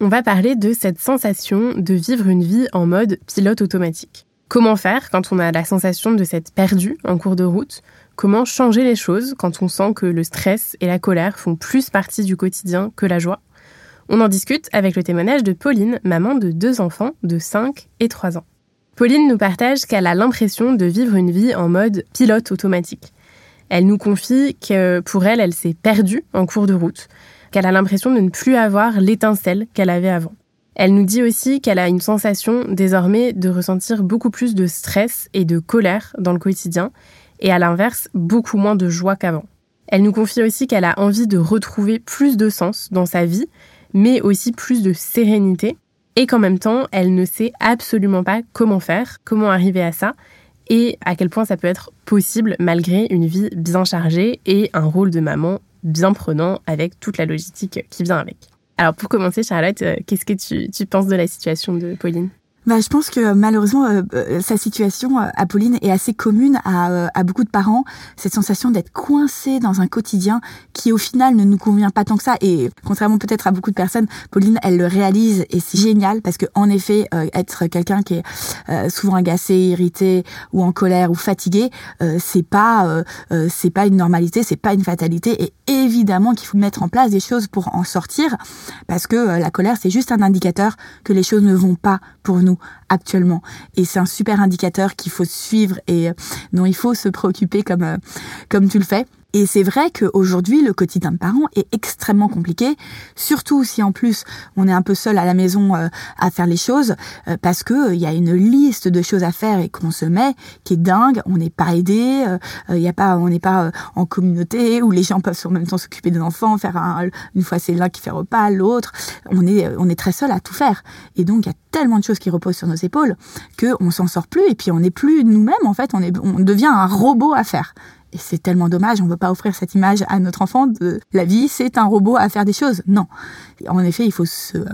On va parler de cette sensation de vivre une vie en mode pilote automatique. Comment faire quand on a la sensation de s'être perdu en cours de route? Comment changer les choses quand on sent que le stress et la colère font plus partie du quotidien que la joie? On en discute avec le témoignage de Pauline, maman de deux enfants de 5 et 3 ans. Pauline nous partage qu'elle a l'impression de vivre une vie en mode pilote automatique. Elle nous confie que pour elle, elle s'est perdue en cours de route qu'elle a l'impression de ne plus avoir l'étincelle qu'elle avait avant. Elle nous dit aussi qu'elle a une sensation désormais de ressentir beaucoup plus de stress et de colère dans le quotidien, et à l'inverse, beaucoup moins de joie qu'avant. Elle nous confie aussi qu'elle a envie de retrouver plus de sens dans sa vie, mais aussi plus de sérénité, et qu'en même temps, elle ne sait absolument pas comment faire, comment arriver à ça, et à quel point ça peut être possible malgré une vie bien chargée et un rôle de maman bien prenant avec toute la logistique qui vient avec. Alors pour commencer, Charlotte, euh, qu'est-ce que tu, tu penses de la situation de Pauline? Bah, je pense que malheureusement, euh, euh, sa situation, euh, Apolline, est assez commune à, à beaucoup de parents. Cette sensation d'être coincé dans un quotidien qui, au final, ne nous convient pas tant que ça. Et contrairement peut-être à beaucoup de personnes, Pauline, elle le réalise et c'est génial parce que en effet, être quelqu'un qui est souvent agacé, irrité ou en colère ou fatigué, c'est pas c'est pas une normalité, c'est pas une fatalité. Et évidemment qu'il faut mettre en place des choses pour en sortir parce que la colère, c'est juste un indicateur que les choses ne vont pas pour nous actuellement. Et c'est un super indicateur qu'il faut suivre et euh, dont il faut se préoccuper comme, euh, comme tu le fais. Et c'est vrai qu'aujourd'hui, le quotidien de parents est extrêmement compliqué, surtout si en plus on est un peu seul à la maison euh, à faire les choses, euh, parce que il y a une liste de choses à faire et qu'on se met qui est dingue. On n'est pas aidé, il y a pas, on n'est pas en communauté où les gens peuvent en même temps s'occuper des enfants, faire un, une fois c'est l'un qui fait repas, l'autre. On est, on est très seul à tout faire. Et donc il y a tellement de choses qui reposent sur nos épaules que on s'en sort plus et puis on n'est plus nous-mêmes en fait. On est, on devient un robot à faire. Et c'est tellement dommage, on ne veut pas offrir cette image à notre enfant de la vie, c'est un robot à faire des choses. Non. En effet, il faut se euh,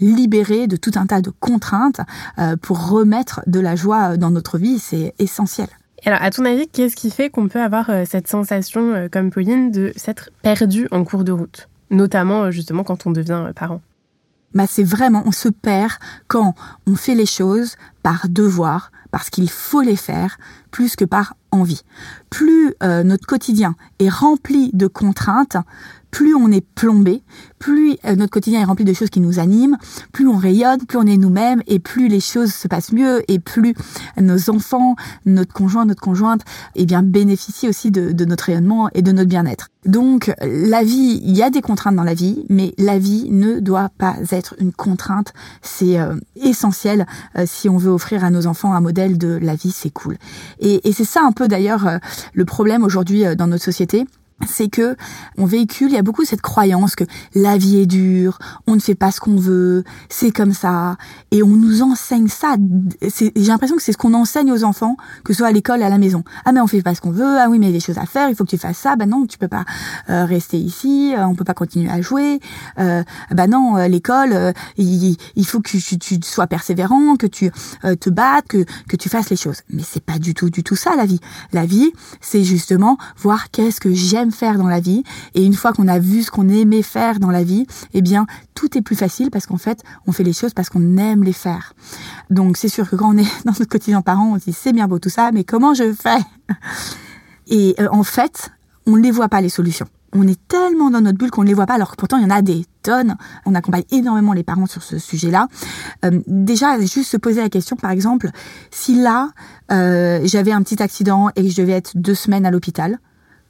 libérer de tout un tas de contraintes euh, pour remettre de la joie dans notre vie, c'est essentiel. Alors, à ton avis, qu'est-ce qui fait qu'on peut avoir euh, cette sensation, comme Pauline, de s'être perdu en cours de route? Notamment, justement, quand on devient parent. Bah, c'est vraiment, on se perd quand on fait les choses par devoir, parce qu'il faut les faire, plus que par envie. Plus euh, notre quotidien est rempli de contraintes, plus on est plombé, plus euh, notre quotidien est rempli de choses qui nous animent, plus on rayonne, plus on est nous-mêmes et plus les choses se passent mieux et plus nos enfants, notre conjoint, notre conjointe, eh bien bénéficient aussi de, de notre rayonnement et de notre bien-être. Donc la vie, il y a des contraintes dans la vie, mais la vie ne doit pas être une contrainte. C'est euh, essentiel si on veut offrir à nos enfants un modèle de la vie, c'est cool. Et, et c'est ça un peu d'ailleurs le problème aujourd'hui dans notre société c'est que on véhicule, il y a beaucoup cette croyance que la vie est dure, on ne fait pas ce qu'on veut, c'est comme ça, et on nous enseigne ça. J'ai l'impression que c'est ce qu'on enseigne aux enfants, que ce soit à l'école, à la maison. Ah mais on fait pas ce qu'on veut, ah oui mais il y a des choses à faire, il faut que tu fasses ça. Bah non, tu peux pas euh, rester ici, euh, on peut pas continuer à jouer. Euh, bah non, euh, l'école, il, il, faut que tu, tu, sois persévérant, que tu te battes, que que tu fasses les choses. Mais c'est pas du tout du tout ça la vie. La vie, c'est justement voir qu'est-ce que j'aime faire dans la vie. Et une fois qu'on a vu ce qu'on aimait faire dans la vie, eh bien, tout est plus facile parce qu'en fait, on fait les choses parce qu'on aime les faire. Donc, c'est sûr que quand on est dans notre quotidien parent, on se dit c'est bien beau tout ça, mais comment je fais? Et euh, en fait, on ne les voit pas les solutions. On est tellement dans notre bulle qu'on ne les voit pas, alors que pourtant il y en a des tonnes. On accompagne énormément les parents sur ce sujet-là. Euh, déjà, juste se poser la question, par exemple, si là, euh, j'avais un petit accident et que je devais être deux semaines à l'hôpital,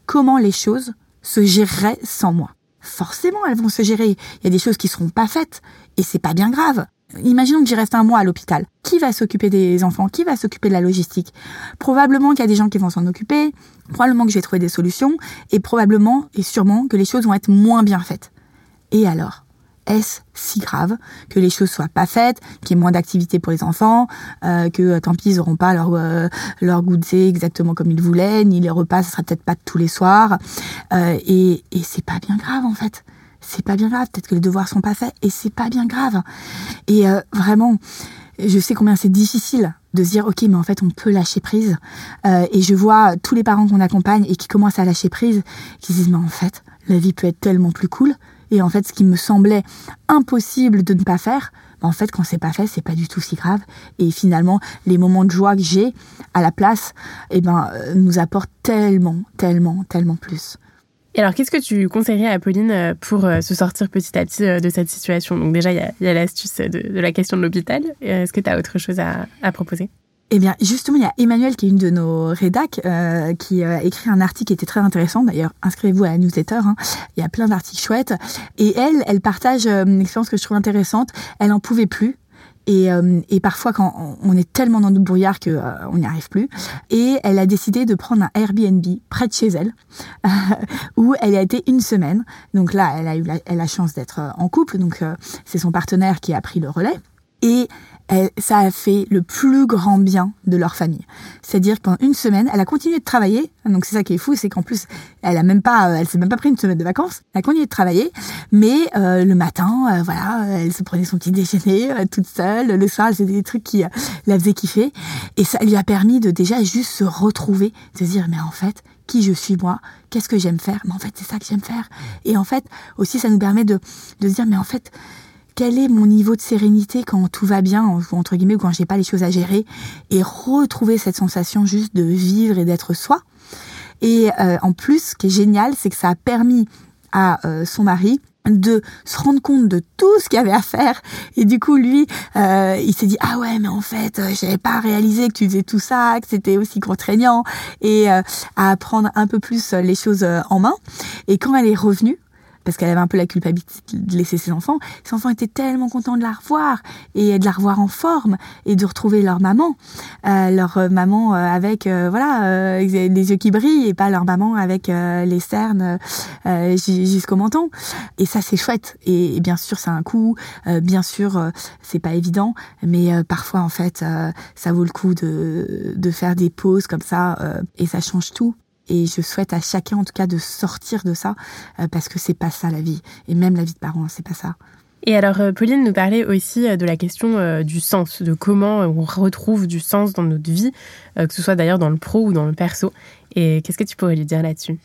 comment les choses se géreraient sans moi. Forcément, elles vont se gérer. Il y a des choses qui seront pas faites et c'est pas bien grave. Imaginons que j'y reste un mois à l'hôpital. Qui va s'occuper des enfants? Qui va s'occuper de la logistique? Probablement qu'il y a des gens qui vont s'en occuper, probablement que je vais trouver des solutions, et probablement et sûrement que les choses vont être moins bien faites. Et alors? Est-ce si grave que les choses soient pas faites, qu'il y ait moins d'activité pour les enfants, euh, que euh, tant pis ils auront pas leur euh, leur goûter exactement comme ils voulaient, ni les repas ça sera peut-être pas tous les soirs, euh, et et c'est pas bien grave en fait. C'est pas bien grave. Peut-être que les devoirs sont pas faits et c'est pas bien grave. Et vraiment, je sais combien c'est difficile de se dire ok mais en fait on peut lâcher prise et je vois tous les parents qu'on accompagne et qui commencent à lâcher prise qui se disent mais en fait la vie peut être tellement plus cool et en fait, ce qui me semblait impossible de ne pas faire, en fait, quand c'est pas fait, c'est pas du tout si grave. Et finalement, les moments de joie que j'ai à la place, eh ben, euh, nous apportent tellement, tellement, tellement plus. Et alors, qu'est-ce que tu conseillerais à Pauline euh, pour euh, se sortir petit à petit de cette situation? Donc déjà, il y a, l'astuce de, la question de l'hôpital. Est-ce que tu as autre chose à proposer? Eh bien, justement, il y a Emmanuel, qui est une de nos rédacs, euh, qui a écrit un article qui était très intéressant. D'ailleurs, inscrivez-vous à la newsletter. Hein. Il y a plein d'articles chouettes. Et elle, elle partage euh, une expérience que je trouve intéressante. Elle en pouvait plus. Et, euh, et, parfois, quand on est tellement dans notre brouillard que on n'y arrive plus, et elle a décidé de prendre un Airbnb près de chez elle, où elle a été une semaine. Donc là, elle a eu la, elle a chance d'être en couple, donc c'est son partenaire qui a pris le relais. Et ça a fait le plus grand bien de leur famille. C'est-à-dire pendant une semaine, elle a continué de travailler. Donc c'est ça qui est fou, c'est qu'en plus, elle a même pas, elle s'est même pas pris une semaine de vacances. Elle a continué de travailler, mais euh, le matin, euh, voilà, elle se prenait son petit déjeuner euh, toute seule. Le soir, faisait des trucs qui la faisaient kiffer, et ça lui a permis de déjà juste se retrouver, de se dire mais en fait, qui je suis moi, qu'est-ce que j'aime faire, mais en fait c'est ça que j'aime faire. Et en fait aussi, ça nous permet de de se dire mais en fait quel est mon niveau de sérénité quand tout va bien, entre guillemets, ou quand j'ai pas les choses à gérer, et retrouver cette sensation juste de vivre et d'être soi. Et euh, en plus, ce qui est génial, c'est que ça a permis à euh, son mari de se rendre compte de tout ce qu'il y avait à faire. Et du coup lui euh, il s'est dit ah ouais mais en fait j'avais pas réalisé que tu faisais tout ça que c'était aussi contraignant et à apprendre un peu plus les choses en main. Et quand elle est revenue parce qu'elle avait un peu la culpabilité de laisser ses enfants. Ses enfants étaient tellement contents de la revoir et de la revoir en forme et de retrouver leur maman, euh, leur euh, maman euh, avec euh, voilà les yeux qui brillent et pas leur maman avec les cernes jusqu'au menton. Et ça c'est chouette. Et, bien sûr c'est un coup, bien sûr c'est pas évident, mais parfois en fait ça vaut le coup de de faire des pauses comme ça et ça change tout. Et je souhaite à chacun, en tout cas, de sortir de ça, euh, parce que c'est pas ça la vie. Et même la vie de parents, c'est pas ça. Et alors, euh, Pauline nous parlait aussi euh, de la question du sens, de comment on retrouve du sens dans notre vie, que ce soit d'ailleurs dans le pro ou dans le perso. Et qu'est-ce que tu pourrais lui dire là-dessus?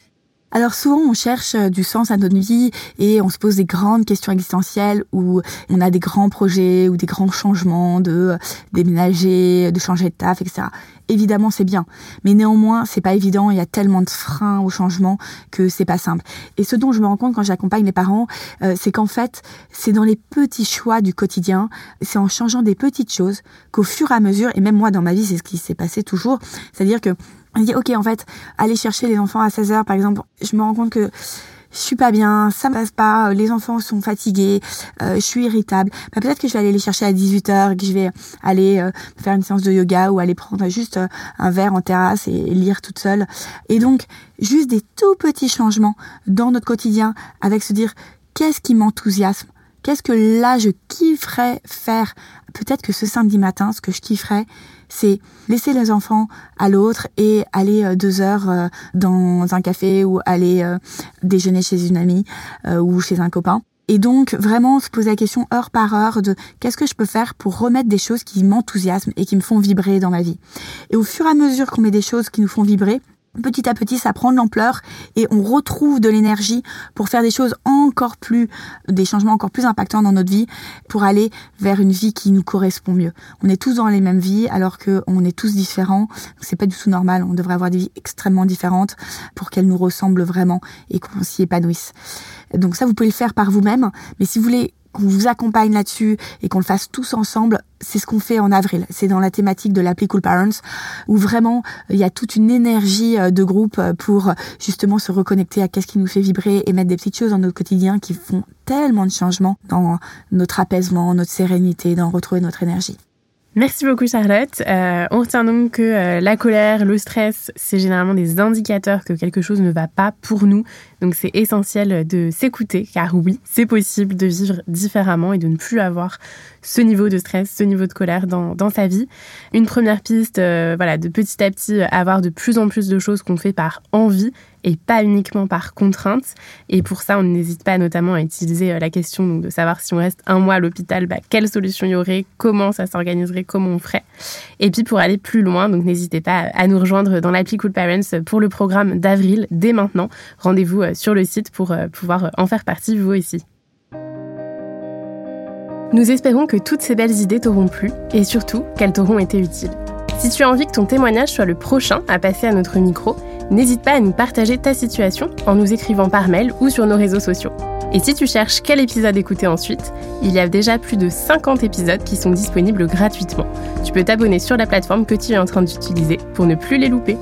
Alors souvent on cherche euh, du sens à notre vie et on se pose des grandes questions existentielles où on a des grands projets ou des grands changements de euh, déménager, de changer de taf, etc. Évidemment c'est bien, mais néanmoins c'est pas évident. Il y a tellement de freins au changement que c'est pas simple. Et ce dont je me rends compte quand j'accompagne les parents, euh, c'est qu'en fait c'est dans les petits choix du quotidien, c'est en changeant des petites choses qu'au fur et à mesure, et même moi dans ma vie c'est ce qui s'est passé toujours, c'est-à-dire que on dit, ok, en fait, aller chercher les enfants à 16 heures, par exemple, je me rends compte que je suis pas bien, ça me passe pas, les enfants sont fatigués, euh, je suis irritable. Bah, peut-être que je vais aller les chercher à 18 heures, que je vais aller euh, faire une séance de yoga ou aller prendre juste euh, un verre en terrasse et lire toute seule. Et donc, juste des tout petits changements dans notre quotidien avec se dire, qu'est-ce qui m'enthousiasme? Qu'est-ce que là je kifferais faire Peut-être que ce samedi matin, ce que je kifferais, c'est laisser les enfants à l'autre et aller euh, deux heures euh, dans un café ou aller euh, déjeuner chez une amie ou chez un copain. Et donc vraiment se poser la question heure par heure de qu'est-ce que je peux faire pour remettre des choses qui m'enthousiasment et qui me font vibrer dans ma vie. Et au fur et à mesure qu'on met des choses qui nous font vibrer, petit à petit, ça prend de l'ampleur et on retrouve de l'énergie pour faire des choses encore plus, des changements encore plus impactants dans notre vie, pour aller vers une vie qui nous correspond mieux. On est tous dans les mêmes vies alors qu'on est tous différents. C'est pas du tout normal. On devrait avoir des vies extrêmement différentes pour qu'elles nous ressemblent vraiment et qu'on s'y épanouisse. Donc ça, vous pouvez le faire par vous-même. Mais si vous voulez qu'on vous accompagne là-dessus et qu'on le fasse tous ensemble, c'est ce qu'on fait en avril. C'est dans la thématique de l'appli Cool Parents où vraiment il y a toute une énergie euh, de groupe euh, pour justement se reconnecter à qu'est-ce qui nous fait vibrer et mettre des petites choses dans notre quotidien qui font tellement de changements dans notre apaisement, notre sérénité, dans retrouver notre énergie. Merci beaucoup Charlotte. Euh, on retient donc que euh, la colère, le stress, c'est généralement des indicateurs que quelque chose ne va pas pour nous. Donc c'est essentiel de s'écouter car oui, c'est possible de vivre différemment et de ne plus avoir ce niveau de stress, ce niveau de colère dans, dans sa vie. Une première piste, euh, voilà, de petit à petit avoir de plus en plus de choses qu'on fait par envie et pas uniquement par contrainte. Et pour ça, on n'hésite pas notamment à utiliser euh, la question de savoir si on reste un mois à l'hôpital, bah, quelle solution il y aurait, comment ça s'organiserait, comment on ferait. Et puis pour aller plus loin, donc n'hésitez pas à nous rejoindre dans l'appli Cool Parents pour le programme d'avril dès maintenant. Rendez-vous euh, sur le site pour euh, pouvoir en faire partie vous aussi. Nous espérons que toutes ces belles idées t'auront plu et surtout qu'elles t'auront été utiles. Si tu as envie que ton témoignage soit le prochain à passer à notre micro, n'hésite pas à nous partager ta situation en nous écrivant par mail ou sur nos réseaux sociaux. Et si tu cherches quel épisode écouter ensuite, il y a déjà plus de 50 épisodes qui sont disponibles gratuitement. Tu peux t'abonner sur la plateforme que tu es en train d'utiliser pour ne plus les louper.